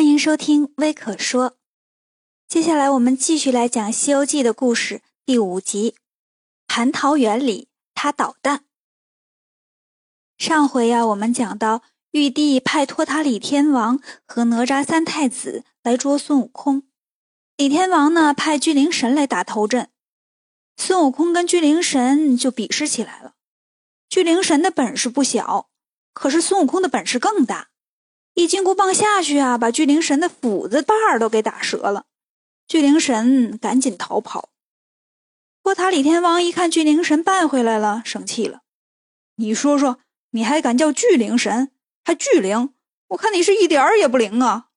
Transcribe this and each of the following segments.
欢迎收听微可说。接下来我们继续来讲《西游记》的故事，第五集《蟠桃园里他捣蛋》。上回呀，我们讲到玉帝派托塔李天王和哪吒三太子来捉孙悟空，李天王呢派巨灵神来打头阵，孙悟空跟巨灵神就比试起来了。巨灵神的本事不小，可是孙悟空的本事更大。一金箍棒下去啊，把巨灵神的斧子把儿都给打折了。巨灵神赶紧逃跑。托塔李天王一看巨灵神败回来了，生气了：“你说说，你还敢叫巨灵神？还巨灵？我看你是一点儿也不灵啊！”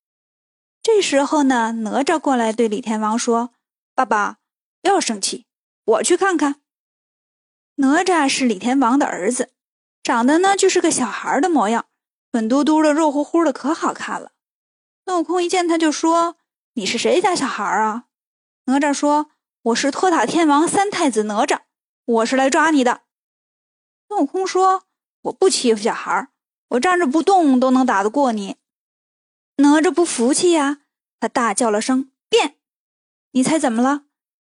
这时候呢，哪吒过来对李天王说：“爸爸，不要生气，我去看看。”哪吒是李天王的儿子，长得呢就是个小孩的模样。粉嘟嘟的，肉乎乎的，可好看了。孙悟空一见他就说：“你是谁家小孩啊？”哪吒说：“我是托塔天王三太子哪吒，我是来抓你的。”孙悟空说：“我不欺负小孩，我站着不动都能打得过你。”哪吒不服气呀，他大叫了声：“变！”你猜怎么了？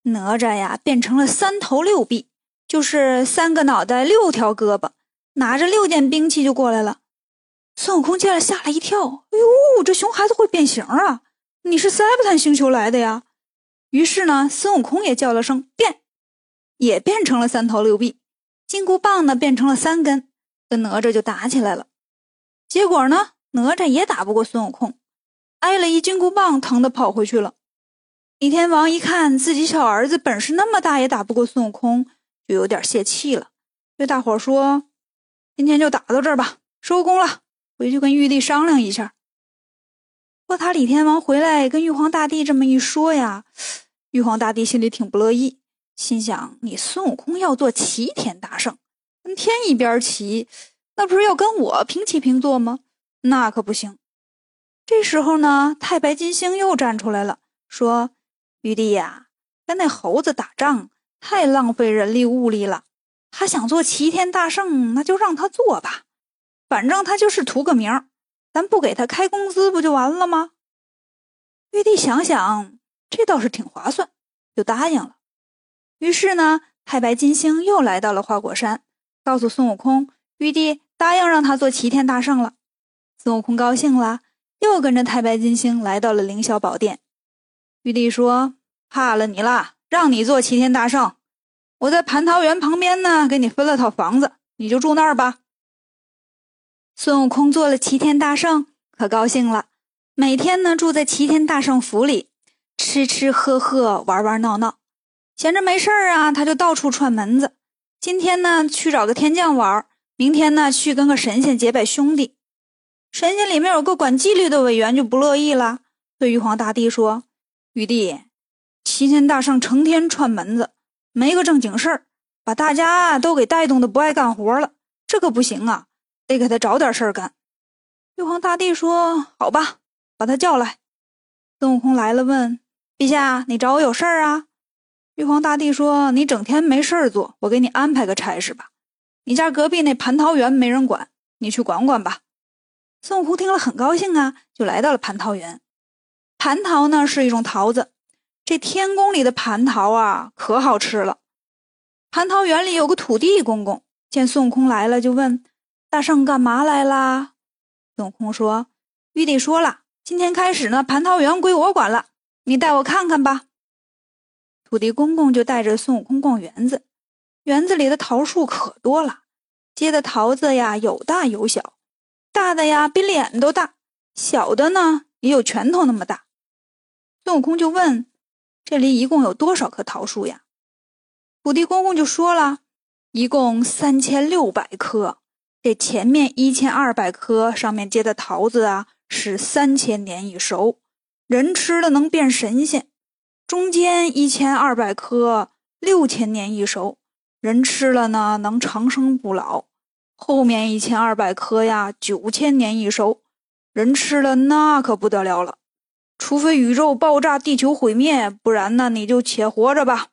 哪吒呀，变成了三头六臂，就是三个脑袋六条胳膊，拿着六件兵器就过来了。孙悟空见了，吓了一跳。哎呦，这熊孩子会变形啊！你是塞伯坦星球来的呀？于是呢，孙悟空也叫了声变，也变成了三头六臂。金箍棒呢，变成了三根，跟哪吒就打起来了。结果呢，哪吒也打不过孙悟空，挨了一金箍棒，疼得跑回去了。李天王一看自己小儿子本事那么大，也打不过孙悟空，就有点泄气了，对大伙说：“今天就打到这儿吧，收工了。”回去跟玉帝商量一下。托塔李天王回来跟玉皇大帝这么一说呀，玉皇大帝心里挺不乐意，心想：你孙悟空要做齐天大圣，跟天一边齐，那不是要跟我平起平坐吗？那可不行。这时候呢，太白金星又站出来了，说：“玉帝呀，跟那猴子打仗太浪费人力物力了，他想做齐天大圣，那就让他做吧。”反正他就是图个名儿，咱不给他开工资不就完了吗？玉帝想想，这倒是挺划算，就答应了。于是呢，太白金星又来到了花果山，告诉孙悟空，玉帝答应让他做齐天大圣了。孙悟空高兴了，又跟着太白金星来到了凌霄宝殿。玉帝说：“怕了你了，让你做齐天大圣，我在蟠桃园旁边呢，给你分了套房子，你就住那儿吧。”孙悟空做了齐天大圣，可高兴了。每天呢，住在齐天大圣府里，吃吃喝喝，玩玩闹闹。闲着没事儿啊，他就到处串门子。今天呢，去找个天将玩；明天呢，去跟个神仙结拜兄弟。神仙里面有个管纪律的委员就不乐意了，对玉皇大帝说：“玉帝，齐天大圣成天串门子，没个正经事儿，把大家都给带动的不爱干活了，这可不行啊！”得给他找点事儿干。玉皇大帝说：“好吧，把他叫来。”孙悟空来了，问：“陛下，你找我有事儿啊？”玉皇大帝说：“你整天没事儿做，我给你安排个差事吧。你家隔壁那蟠桃园没人管，你去管管吧。”孙悟空听了很高兴啊，就来到了蟠桃园。蟠桃呢是一种桃子，这天宫里的蟠桃啊可好吃了。蟠桃园里有个土地公公，见孙悟空来了，就问。大圣干嘛来啦？孙悟空说：“玉帝说了，今天开始呢，蟠桃园归我管了，你带我看看吧。”土地公公就带着孙悟空逛园子，园子里的桃树可多了，结的桃子呀有大有小，大的呀比脸都大，小的呢也有拳头那么大。孙悟空就问：“这里一共有多少棵桃树呀？”土地公公就说了：“一共三千六百棵。”这前面一千二百棵上面结的桃子啊，是三千年一熟，人吃了能变神仙；中间一千二百棵六千年一熟，人吃了呢能长生不老；后面一千二百棵呀，九千年一熟，人吃了那可不得了了。除非宇宙爆炸、地球毁灭，不然呢你就且活着吧。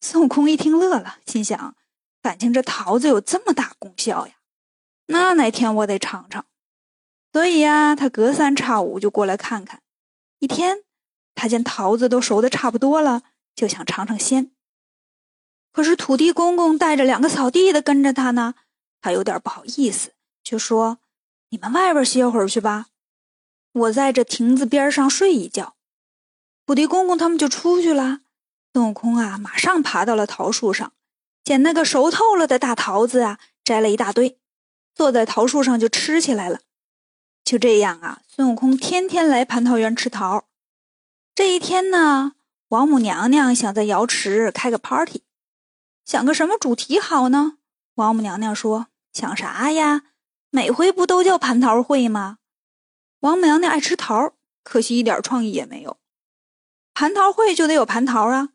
孙悟空一听乐了，心想：感情这桃子有这么大功效呀！那哪天我得尝尝。所以呀，他隔三差五就过来看看。一天，他见桃子都熟的差不多了，就想尝尝鲜。可是土地公公带着两个扫地的跟着他呢，他有点不好意思，就说：“你们外边歇会儿去吧，我在这亭子边上睡一觉。”土地公公他们就出去了。孙悟空啊，马上爬到了桃树上，捡那个熟透了的大桃子啊，摘了一大堆，坐在桃树上就吃起来了。就这样啊，孙悟空天天来蟠桃园吃桃。这一天呢，王母娘娘想在瑶池开个 party。想个什么主题好呢？王母娘娘说：“想啥呀？每回不都叫蟠桃会吗？”王母娘娘爱吃桃，可惜一点创意也没有。蟠桃会就得有蟠桃啊！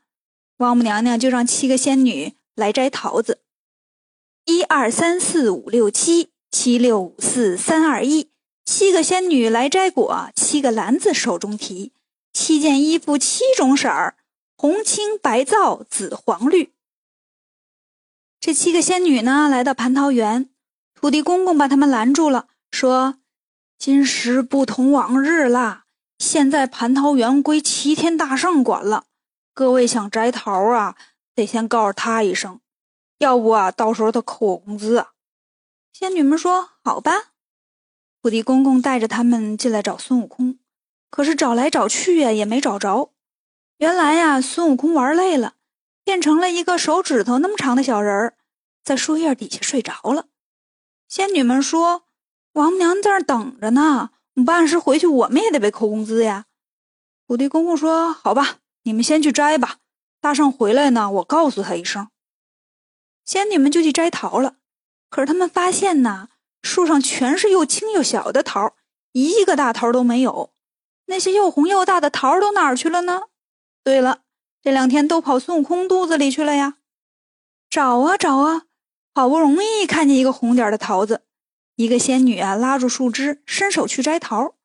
王母娘娘就让七个仙女来摘桃子。一二三四五六七，七六五四三二一，七个仙女来摘果，七个篮子手中提，七件衣服七种色儿，红青白皂紫黄绿。这七个仙女呢，来到蟠桃园，土地公公把他们拦住了，说：“今时不同往日啦，现在蟠桃园归齐天大圣管了。各位想摘桃啊，得先告诉他一声，要不啊，到时候他扣我工资。”仙女们说：“好吧。”土地公公带着他们进来找孙悟空，可是找来找去呀，也没找着。原来呀，孙悟空玩累了。变成了一个手指头那么长的小人儿，在树叶底下睡着了。仙女们说：“王母娘娘在那等着呢，我们不按时回去，我们也得被扣工资呀。”土地公公说：“好吧，你们先去摘吧。大圣回来呢，我告诉他一声。”仙女们就去摘桃了。可是他们发现呢，树上全是又青又小的桃，一个大桃都没有。那些又红又大的桃都哪儿去了呢？对了。这两天都跑孙悟空肚子里去了呀！找啊找啊，好不容易看见一个红点的桃子，一个仙女啊拉住树枝，伸手去摘桃。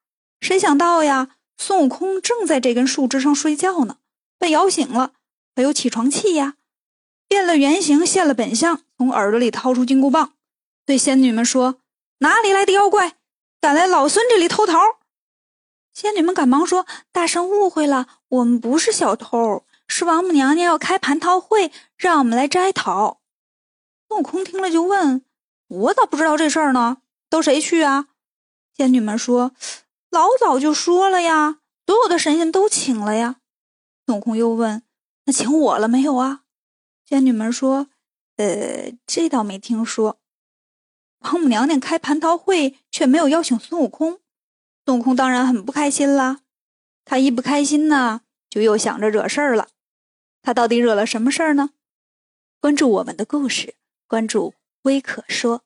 谁想到呀，孙悟空正在这根树枝上睡觉呢，被摇醒了，还有起床气呀，变了原形，现了本相，从耳朵里掏出金箍棒，对仙女们说：“哪里来的妖怪，敢来老孙这里偷桃？”仙女们赶忙说：“大圣误会了，我们不是小偷。”是王母娘娘要开蟠桃会，让我们来摘桃。孙悟空听了就问：“我咋不知道这事儿呢？都谁去啊？”仙女们说：“老早就说了呀，所有的神仙都请了呀。”孙悟空又问：“那请我了没有啊？”仙女们说：“呃，这倒没听说。”王母娘娘开蟠桃会却没有邀请孙悟空，孙悟空当然很不开心啦。他一不开心呢，就又想着惹事儿了。他到底惹了什么事儿呢？关注我们的故事，关注微可说。